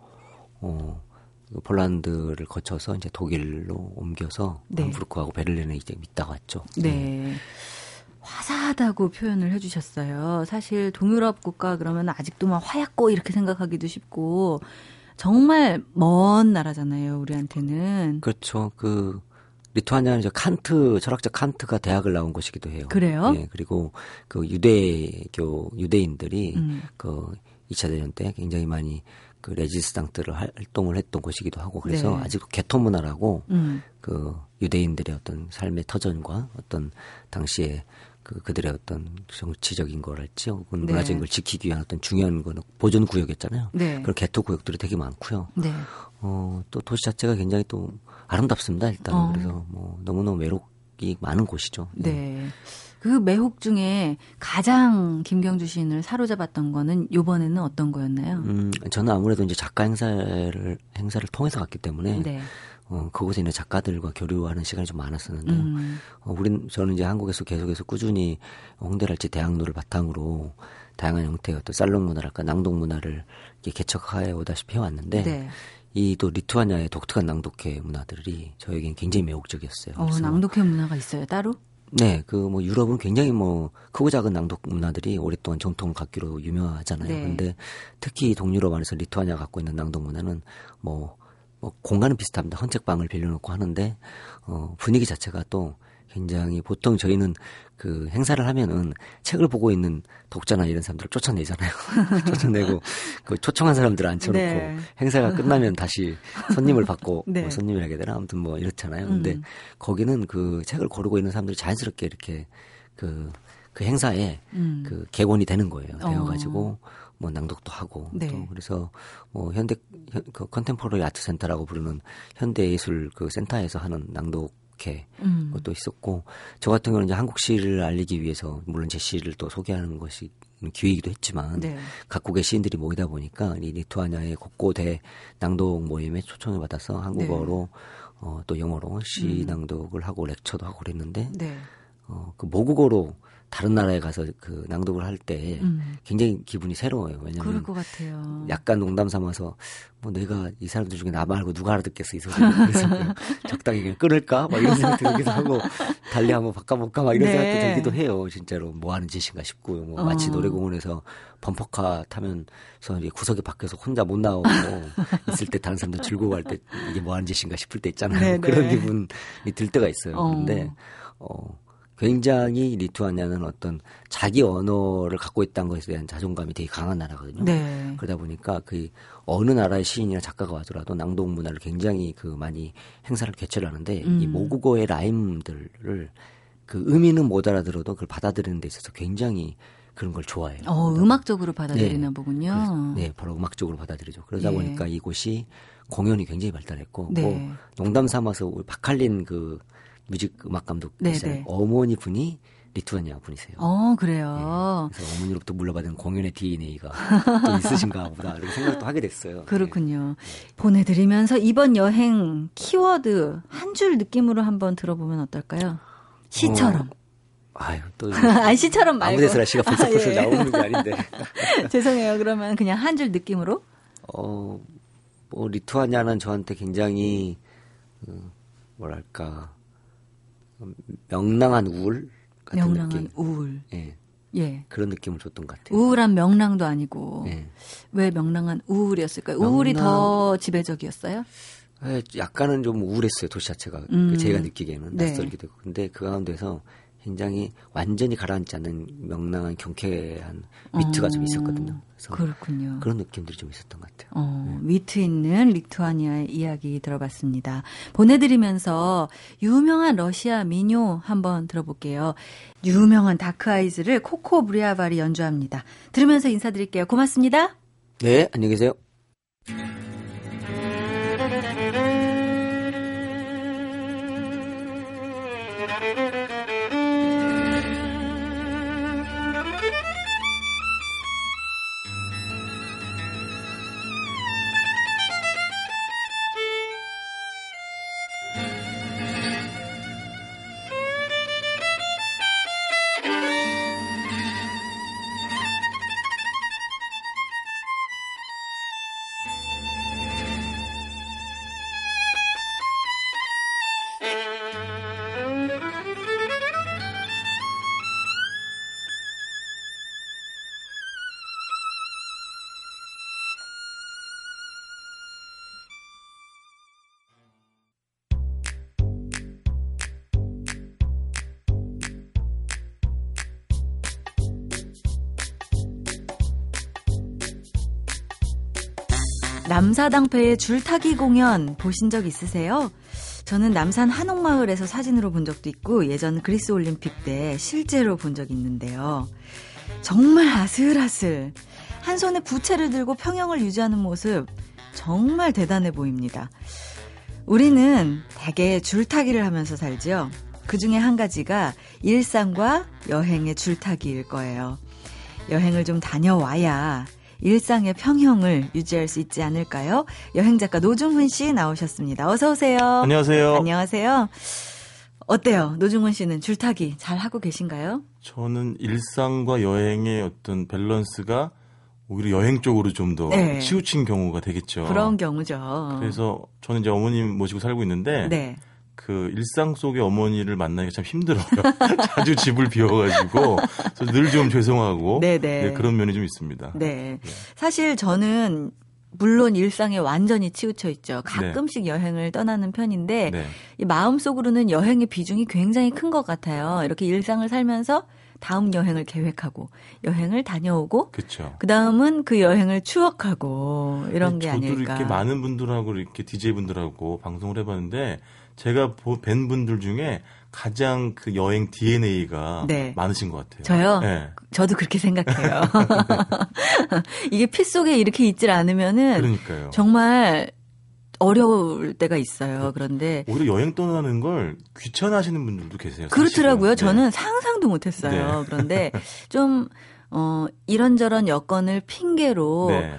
어그 폴란드를 거쳐서 이제 독일로 옮겨서 네. 함부르크하고 베를린에 이제 있다가 왔죠. 네. 화사하다고 표현을 해주셨어요. 사실 동유럽 국가 그러면 아직도 막 화약고 이렇게 생각하기도 쉽고 정말 먼 나라잖아요. 우리한테는. 그렇죠. 그 리투아니아는 이제 칸트 철학자 칸트가 대학을 나온 곳이기도 해요. 그래요? 예, 그리고 그 유대교 유대인들이 음. 그 2차 대전 때 굉장히 많이 그 레지스탕트를 활동을 했던 곳이기도 하고 그래서 네. 아직도 개토 문화라고 음. 그 유대인들의 어떤 삶의 터전과 어떤 당시에 그 그들의 어떤 정치적인 거랄지 혹은 네. 문화적인 걸 지키기 위한 어떤 중요한 거는 보존 구역이었잖아요. 네. 그런 개토 구역들이 되게 많고요. 네. 어, 또 도시 자체가 굉장히 또 아름답습니다. 일단 어. 그래서 뭐 너무너무 매력이 많은 곳이죠. 예. 네. 그 매혹 중에 가장 김경주 시인을 사로잡았던 거는 요번에는 어떤 거였나요? 음, 저는 아무래도 이제 작가 행사를 행사를 통해서 갔기 때문에 네. 어, 그곳에 있는 작가들과 교류하는 시간이 좀 많았었는데요. 음. 어, 우린 저는 이제 한국에서 계속해서 꾸준히 홍대랄지 대학로를 바탕으로 다양한 형태의 어떤 살롱 문화랄까 낭독 문화를 개척하여 오다시피 해왔는데 네. 이또 리투아니아의 독특한 낭독회 문화들이 저에겐 굉장히 매혹적이었어요. 어, 낭독회 문화가 있어요, 따로? 네, 그 뭐 유럽은 굉장히 뭐 크고 작은 낭독 문화들이 오랫동안 전통을 갖기로 유명하잖아요. 네. 근데 특히 동유럽 안에서 리투아니아 가 갖고 있는 낭독 문화는 뭐, 뭐 공간은 비슷합니다. 헌책방을 빌려놓고 하는데 어 분위기 자체가 또 굉장히 보통 저희는 그 행사를 하면은 책을 보고 있는 독자나 이런 사람들을 쫓아내잖아요. [LAUGHS] 쫓아내고 그 초청한 사람들 을 앉혀놓고 네. 행사가 끝나면 다시 손님을 받고 [LAUGHS] 네. 뭐 손님이라게 되나 아무튼 뭐 이렇잖아요. 근데 음. 거기는 그 책을 고르고 있는 사람들이 자연스럽게 이렇게 그, 그 행사에 음. 그 객원이 되는 거예요. 어. 되어가지고 뭐 낭독도 하고 네. 또 그래서 뭐 현대 현- 그 contemporary art center라고 부르는 현대 예술 그 센터에서 하는 낭독회 음. 것도 있었고 저 같은 경우는 이제 한국 시를 알리기 위해서 물론 제 시를 또 소개하는 것이 기회이기도 했지만 네. 각국의 시인들이 모이다 보니까 이 리투아니아의 곳곳에 낭독 모임에 초청을 받아서 한국어로 네. 어, 또 영어로 시 낭독을 하고 렉처도 하고 그랬는데 네. 어, 그 모국어로 다른 나라에 가서 그 낭독을 할때 음. 굉장히 기분이 새로워요. 왜냐면. 약간 농담 삼아서 뭐 내가 이 사람들 중에 나 말고 누가 알아듣겠어 이 소리 그래서 [LAUGHS] 적당히 그냥 끊을까 막 이런 생각 들기도 하고 달리 한번 바꿔볼까 막 이런 네. 생각도 들기도 해요 진짜로 뭐 하는 짓인가 싶고요 뭐 마치 어. 놀이공원에서 범퍼카 타면서 이제 구석에 밖에서 혼자 못 나오고 [LAUGHS] 있을 때 다른 사람들 즐거워할 때 이게 뭐 하는 짓인가 싶을 때 있잖아요 네, 그런 네. 기분이 들 때가 있어요 어. 그런데 어 굉장히 리투아니아는 어떤 자기 언어를 갖고 있다는 것에 대한 자존감이 되게 강한 나라거든요. 네. 그러다 보니까 그 어느 나라의 시인이나 작가가 와더라도 낭독 문화를 굉장히 그 많이 행사를 개최를 하는데 이 음. 모국어의 라임들을 그 의미는 못 알아들어도 그걸 받아들이는 데 있어서 굉장히 그런 걸 좋아해요. 어, 음악적으로 받아들이나 네. 보군요. 그래서, 네, 바로 음악적으로 받아들이죠. 그러다 예. 보니까 이곳이 공연이 굉장히 발달했고, 네. 뭐 농담 삼아서 우리 박할린 그 뮤직 음악 감독 네. 네. 어머니 분이 리투아니아 분이세요. 어, 그래요. 그래서 어머니로부터 물려받은 공연의 DNA가 좀 있으신가 보다 이렇게 생각도 하게 됐어요. 그렇군요. 보내드리면서 이번 여행 키워드 한 줄 느낌으로 한번 들어보면 어떨까요? 시처럼. 네. 아유 또 [LAUGHS] 아니, 시처럼 말고. 아무 데서나 시가 벌써벌써 아, 예. 나오는 게 아닌데. [LAUGHS] 죄송해요. 그러면 그냥 한 줄 느낌으로? 어, 뭐 리투아니아는 저한테 굉장히 음, 뭐랄까 음, 명랑한 우울 같은 명랑한 느낌. 우울. 예, 예. 그런 느낌을 줬던 것 같아요. 우울한 명랑도 아니고. 예. 왜 명랑한 우울이었을까요? 우울이 명랑. 더 지배적이었어요? 예, 약간은 좀 우울했어요 도시 자체가 음. 제가 느끼기에는 네. 낯설기도 했고 근데 그 가운데서 굉장히 완전히 가라앉지 않는 명랑한 경쾌한 위트가 좀 있었거든요. 그래서 어, 그렇군요. 그런 느낌들이 좀 있었던 것 같아요. 어, 위트 있는 리투아니아의 이야기 들어봤습니다. 보내드리면서 유명한 러시아 민요 한번 들어볼게요. 유명한 다크 아이즈를 코코 브리아발이 연주합니다. 들으면서 인사드릴게요. 고맙습니다. 네, 안녕히 계세요. 남사당패의 줄타기 공연 보신 적 있으세요? 저는 남산 한옥마을에서 사진으로 본 적도 있고 예전 그리스 올림픽 때 실제로 본 적이 있는데요. 정말 아슬아슬 한 손에 부채를 들고 평형을 유지하는 모습 정말 대단해 보입니다. 우리는 대개 줄타기를 하면서 살지요. 그 중에 한 가지가 일상과 여행의 줄타기일 거예요. 여행을 좀 다녀와야 일상의 평형을 유지할 수 있지 않을까요? 여행 작가 노중훈 씨 나오셨습니다. 어서 오세요. 안녕하세요. 안녕하세요. 어때요? 노중훈 씨는 줄타기 잘 하고 계신가요? 저는 일상과 여행의 어떤 밸런스가 오히려 여행 쪽으로 좀더 네. 치우친 경우가 되겠죠. 부러운 경우죠. 그래서 저는 이제 어머님 모시고 살고 있는데 네. 그 일상 속의 어머니를 만나기가 참 힘들어요. [LAUGHS] 자주 집을 비워가지고 늘 좀 죄송하고 네, 네. 네, 그런 면이 좀 있습니다. 네. 사실 저는 물론 일상에 완전히 치우쳐 있죠. 가끔씩 여행을 떠나는 편인데 네. 이 마음속으로는 여행의 비중이 굉장히 큰 것 같아요. 이렇게 일상을 살면서 다음 여행을 계획하고 여행을 다녀오고 그렇죠. 그 다음은 그 여행을 추억하고 이런 게 저도 아닐까. 이렇게 많은 분들하고 이렇게 DJ 분들하고 방송을 해봤는데 제가 보- 뵌 분들 중에 가장 그 여행 DNA가 네. 많으신 것 같아요. 저요? 네. 저도 그렇게 생각해요. [LAUGHS] [LAUGHS] 이게 피 속에 이렇게 있질 않으면은 그러니까요. 정말 어려울 때가 있어요. 그런데 오히려 여행 떠나는 걸 귀찮아하시는 분들도 계세요. 사실은. 그렇더라고요. 네. 저는 상상도 못했어요. 네. 그런데 좀 어, 이런저런 여건을 핑계로 네.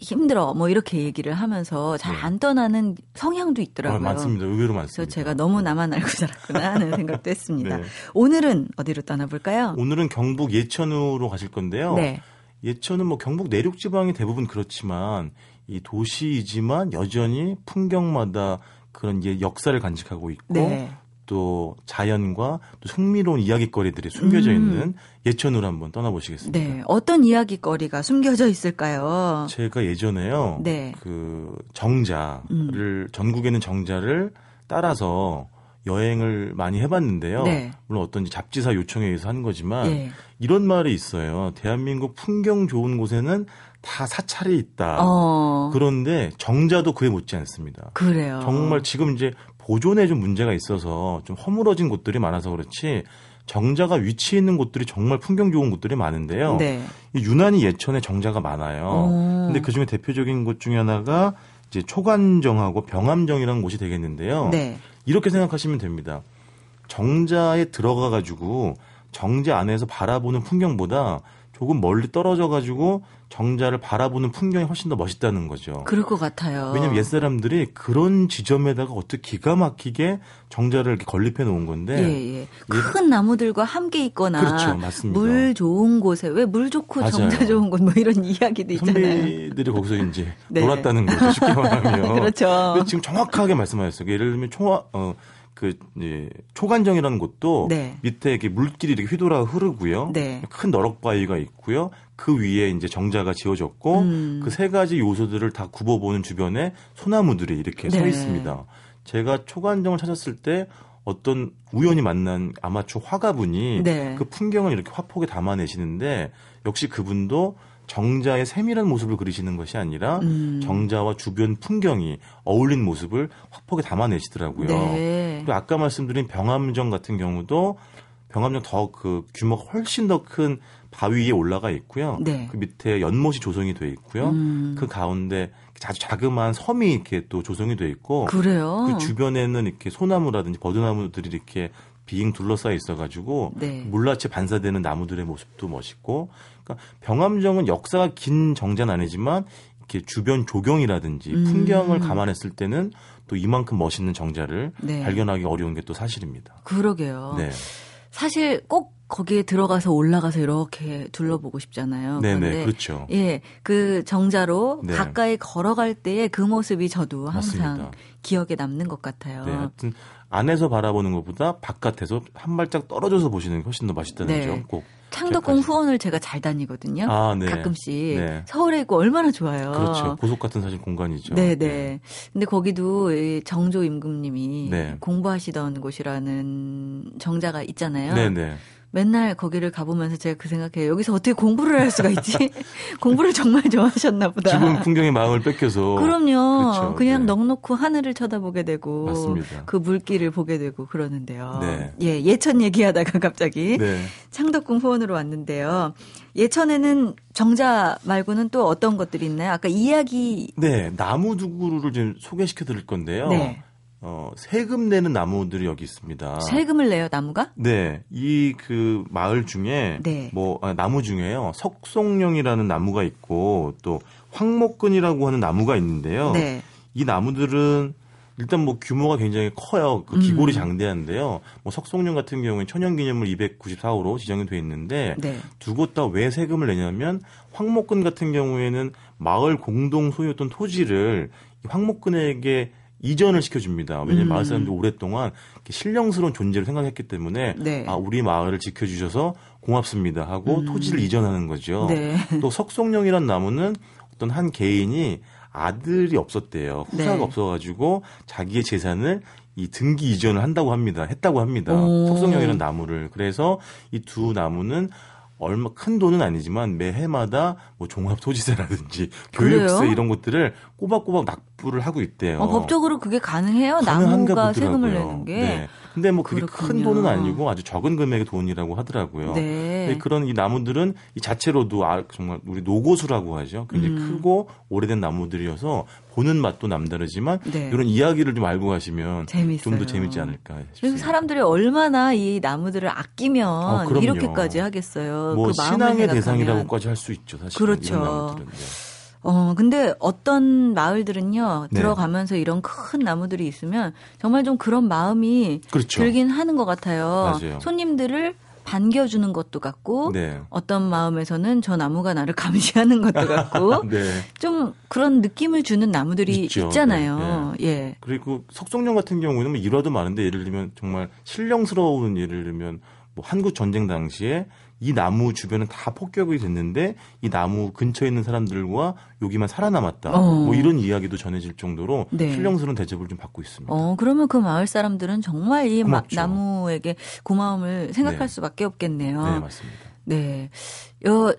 힘들어 뭐 이렇게 얘기를 하면서 잘 안 떠나는 성향도 어, 있더라고요. 많습니다. 의외로 많습니다. 그래서 제가 너무 나만 알고 살았구나 하는 생각도 [LAUGHS] 했습니다. 네. 오늘은 어디로 떠나볼까요? 오늘은 경북 예천으로 가실 건데요. 네. 예천은 뭐 경북 내륙 지방이 대부분 그렇지만 이 도시이지만 여전히 풍경마다 그런 이제 역사를 간직하고 있고 네. 또 자연과 또 흥미로운 이야기거리들이 숨겨져 음. 있는 예천으로 한번 떠나보시겠습니다. 네. 어떤 이야기거리가 숨겨져 있을까요? 제가 예전에요. 네. 그 정자를 음. 전국에 있는 정자를 따라서 여행을 많이 해봤는데요. 네. 물론 어떤 잡지사 요청에 의해서 한 거지만 예. 이런 말이 있어요. 대한민국 풍경 좋은 곳에는 다 사찰이 있다. 어. 그런데 정자도 그에 못지 않습니다. 그래요. 정말 지금 이제 보존에 좀 문제가 있어서 좀 허물어진 곳들이 많아서 그렇지 정자가 위치해 있는 곳들이 정말 풍경 좋은 곳들이 많은데요. 네. 이 유난히 예천에 정자가 많아요. 오. 근데 그 중에 대표적인 곳 중에 하나가 이제 초관정하고 병암정이라는 곳이 되겠는데요. 네. 이렇게 생각하시면 됩니다. 정자에 들어가 가지고 정자 안에서 바라보는 풍경보다 조금 멀리 떨어져 가지고 정자를 바라보는 풍경이 훨씬 더 멋있다는 거죠. 그럴 것 같아요. 왜냐면 옛 사람들이 그런 지점에다가 어떻게 기가 막히게 정자를 이렇게 건립해 놓은 건데 예, 예. 큰 나무들과 함께 있거나 그렇죠. 맞습니다. 물 좋은 곳에 왜 물 좋고 맞아요. 정자 좋은 곳 뭐 이런 이야기도 있잖아요. 선배들이 거기서 이제 [LAUGHS] 네. 놀았다는 거죠. 쉽게 [LAUGHS] 말하면. 그렇죠. 근데 지금 정확하게 말씀하셨어요. 예를 들면 초, 어, 그, 이제 초간정이라는 곳도 네. 밑에 이렇게 물길이 이렇게 휘돌아 흐르고요. 네. 큰 너럭바위가 있고요. 그 위에 이제 정자가 지어졌고 음. 그세 가지 요소들을 다 굽어보는 주변에 소나무들이 이렇게 서 네. 있습니다. 제가 초간정을 찾았을 때 어떤 우연히 만난 아마추어 화가분이 네. 그 풍경을 이렇게 화폭에 담아내시는데 역시 그분도 정자의 세밀한 모습을 그리시는 것이 아니라 음. 정자와 주변 풍경이 어울린 모습을 화폭에 담아내시더라고요. 네. 그리고 아까 말씀드린 병암정 같은 경우도 병암정 더 그 규모가 훨씬 더 큰 바위 위에 올라가 있고요. 네. 그 밑에 연못이 조성이 돼 있고요. 음. 그 가운데 아주 자그마한 섬이 이렇게 또 조성이 돼 있고 그래요. 그 주변에는 이렇게 소나무라든지 버드나무들이 이렇게 빙 둘러싸여 있어가지고 네. 물라치 반사되는 나무들의 모습도 멋있고 그러니까 병암정은 역사가 긴 정자는 아니지만 이렇게 주변 조경이라든지 음. 풍경을 감안했을 때는 또 이만큼 멋있는 정자를 네. 발견하기 어려운 게 또 사실입니다. 그러게요. 네, 사실 꼭 거기에 들어가서 올라가서 이렇게 둘러보고 싶잖아요. 네, 그런데 네, 그렇죠. 예, 그 정자로 네. 가까이 걸어갈 때의 그 모습이 저도 항상 맞습니다. 기억에 남는 것 같아요. 네, 하여튼 안에서 바라보는 것보다 바깥에서 한 발짝 떨어져서 보시는 게 훨씬 더 맛있다는 네. 점 꼭. 창덕궁 기억하시고. 후원을 제가 잘 다니거든요. 아, 네. 가끔씩 네. 서울에 있고 얼마나 좋아요. 그렇죠. 보석 같은 사실 공간이죠. 네, 네. 근데 거기도 이 정조 임금님이 네. 공부하시던 곳이라는 정자가 있잖아요. 네, 네. 맨날 거기를 가보면서 제가 그 생각해요. 여기서 어떻게 공부를 할 수가 있지? [LAUGHS] 공부를 정말 좋아하셨나 보다. 지금 풍경의 마음을 뺏겨서 그럼요. 그렇죠. 그냥 네. 넉넉히 하늘을 쳐다보게 되고 맞습니다. 그 물길을 보게 되고 그러는데요. 네. 예, 예천 얘기하다가 [LAUGHS] 갑자기 네. 창덕궁 후원으로 왔는데요. 예천에는 정자 말고는 또 어떤 것들이 있나요? 아까 이야기 네, 나무 두구를 좀 소개시켜 드릴 건데요. 네. 어, 세금 내는 나무들이 여기 있습니다. 세금을 내요, 나무가? 네, 이 그 마을 중에 네. 뭐 아, 나무 중에요. 석송령이라는 나무가 있고 또 황목근이라고 하는 나무가 있는데요. 네. 이 나무들은 일단 뭐 규모가 굉장히 커요. 그 음. 기골이 장대한데요. 뭐 석송령 같은 경우는 천연기념물 294호로 지정이 돼 있는데 네. 두곳 다 왜 세금을 내냐면 황목근 같은 경우에는 마을 공동 소유였던 토지를 이 황목근에게 이전을 시켜줍니다. 왜냐하면 음. 마을 사람들이 오랫동안 신령스러운 존재로 생각했기 때문에 네. 아 우리 마을을 지켜주셔서 고맙습니다 하고 토지를 이전하는 거죠. 음. 네. 또 석송령이란 나무는 어떤 한 개인이 아들이 없었대요. 후사가 네. 없어가지고 자기의 재산을 이 등기 이전을 한다고 합니다. 했다고 합니다. 오. 석송령이라는 나무를. 그래서 이 두 나무는 얼마 큰 돈은 아니지만 매 해마다 뭐 종합토지세라든지 [LAUGHS] 그래요? 교육세 이런 것들을 꼬박꼬박 납부를 하고 있대요. 어, 법적으로 그게 가능해요? 가능한가 나무가 보더라고요. 세금을 내는 게. 네. 근데 뭐 그게 큰 그렇군요. 돈은 아니고 아주 적은 금액의 돈이라고 하더라고요. 네. 그런 이 나무들은 이 자체로도 아, 정말 우리 노고수라고 하죠. 굉장히 음. 크고 오래된 나무들이어서 보는 맛도 남다르지만 네. 이런 이야기를 좀 알고 가시면. 좀 더 재밌지 않을까 그래서 싶습니다. 사람들이 얼마나 이 나무들을 아끼면 어. 이렇게까지 하겠어요. 뭐 그 신앙의 생각하면. 대상이라고까지 할 수 있죠. 사실 그렇죠. 이런 나무들은. 네. 어, 근데 어떤 마을들은요, 네. 들어가면서 이런 큰 나무들이 있으면 정말 좀 그런 마음이 그렇죠. 들긴 하는 것 같아요. 맞아요. 손님들을 반겨주는 것도 같고, 네. 어떤 마음에서는 저 나무가 나를 감시하는 것도 같고, [LAUGHS] 네. 좀 그런 느낌을 주는 나무들이 있죠. 있잖아요. 예. 그리고 석송령 같은 경우는 뭐 일화도 많은데 예를 들면 정말 신령스러운 예를 들면 뭐 한국 전쟁 당시에 이 나무 주변은 다 폭격이 됐는데 이 나무 근처에 있는 사람들과 여기만 살아남았다. 어. 뭐 이런 이야기도 전해질 정도로 네. 신령스러운 대접을 좀 받고 있습니다. 어, 그러면 그 마을 사람들은 정말 이 마-. 나무에게 고마움을 생각할 네. 수밖에 없겠네요. 네, 맞습니다. 네. 요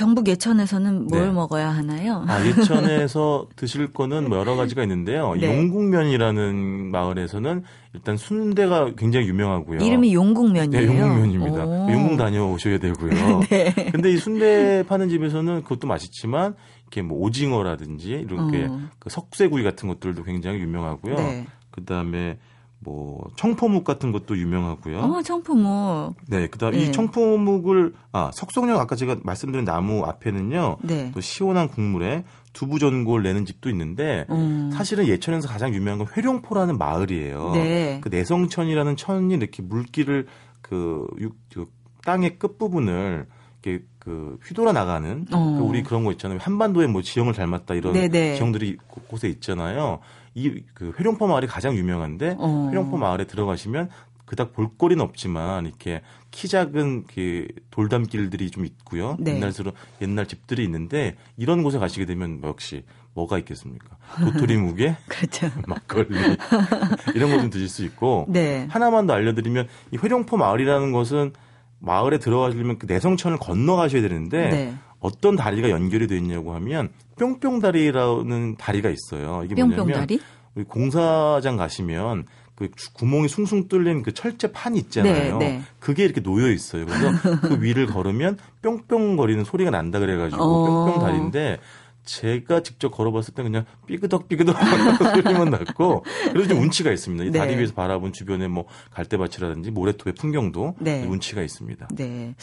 경북 예천에서는 뭘 네. 먹어야 하나요? 아, 예천에서 [LAUGHS] 드실 거는 뭐 여러 가지가 있는데요. 네. 용국면이라는 마을에서는 일단 순대가 굉장히 유명하고요. 이름이 용국면이에요. 네, 용국면입니다. 오. 용국 다녀오셔야 되고요. [LAUGHS] 네. 근데 이 순대 파는 집에서는 그것도 맛있지만 이렇게 뭐 오징어라든지 이렇게 어. 그 석쇠구이 같은 것들도 굉장히 유명하고요. 네. 그다음에 뭐 청포묵 같은 것도 유명하고요. 어, 청포묵. 네, 그다음 네. 이 청포묵을 아 석송령 아까 제가 말씀드린 나무 앞에는요. 네. 또 시원한 국물에 두부 전골 내는 집도 있는데 음. 사실은 예천에서 가장 유명한 건 회룡포라는 마을이에요. 네. 그 내성천이라는 천이 이렇게 물길을 그, 육, 그 땅의 끝 부분을 이렇게 그 휘돌아 나가는 어. 그 우리 그런 거 있잖아요. 한반도에 뭐 지형을 닮았다 이런 네네. 지형들이 곳- 곳에 있잖아요. 이 그 회룡포 마을이 가장 유명한데 어. 회룡포 마을에 들어가시면 그닥 볼거리는 없지만 이렇게 키 작은 그 돌담길들이 좀 있고요. 네. 옛날스러운 옛날 집들이 있는데 이런 곳에 가시게 되면 뭐 역시 뭐가 있겠습니까? 도토리 무게, [LAUGHS] 그렇죠. 막걸리 [LAUGHS] 이런 거 좀 드실 수 있고 네. 하나만 더 알려드리면 이 회룡포 마을이라는 것은 마을에 들어가시려면 그 내성천을 건너가셔야 되는데 네. 어떤 다리가 연결이 되어 있냐고 하면 뿅뿅 다리라는 다리가 있어요. 이게 뭐냐면 뿅뿅다리? 우리 공사장 가시면 그 주- 구멍이 숭숭 뚫린 그 철제 판이 있잖아요. 네, 네. 그게 이렇게 놓여 있어요. 그래서 [LAUGHS] 그 위를 걸으면 뿅뿅 거리는 소리가 난다 그래가지고 어. 뿅뿅 다리인데 제가 직접 걸어봤을 때 그냥 삐그덕 삐그덕 [LAUGHS] 소리만 났고 그래도 좀 운치가 있습니다. 이 다리 네. 위에서 바라본 주변에 뭐 갈대밭이라든지 모래톱의 풍경도 네. 운치가 있습니다. 네.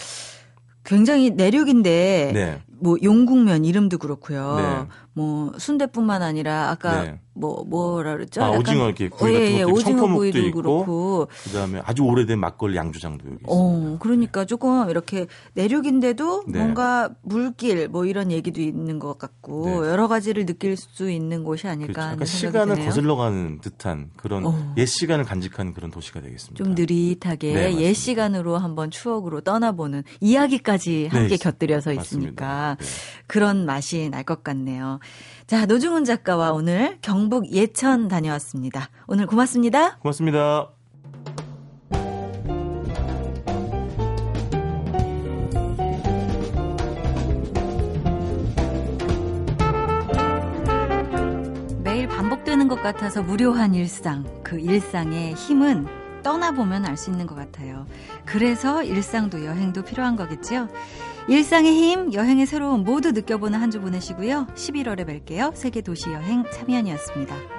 굉장히 내륙인데 네. 뭐 용국면 이름도 그렇고요. 네. 뭐 순대뿐만 아니라 아까 네. 뭐 뭐라 그랬죠? 아, 오징어 이렇게 구이 어, 같은 예, 예, 것도 있고, 오징어 청포묵도 구이도 있고, 그렇고. 그다음에 아주 오래된 막걸리 양조장도 여기 있습니다. 어, 그러니까 조금 이렇게 내륙인데도 네. 뭔가 물길 뭐 이런 얘기도 있는 것 같고 네. 여러 가지를 느낄 수 있는 곳이 그렇죠. 아닐까 생각이 시간을 드네요. 거슬러 가는 듯한 그런 어. 옛 시간을 간직하는 그런 도시가 되겠습니다. 좀 느릿하게 네. 옛 시간으로 한번 추억으로 떠나보는 이야기까지 함께 네, 곁들여서 맞습니다. 있으니까 네. 그런 맛이 날 것 같네요. 자, 노중훈 작가와 오늘 경북 예천 다녀왔습니다. 오늘 고맙습니다. 고맙습니다. 매일 반복되는 것 같아서 무료한 일상, 그 일상의 힘은 떠나보면 알 수 있는 것 같아요. 그래서 일상도 여행도 필요한 거겠지요? 일상의 힘, 여행의 새로움 모두 느껴보는 한 주 보내시고요. 11월에 뵐게요. 세계 도시 여행 참여연이었습니다.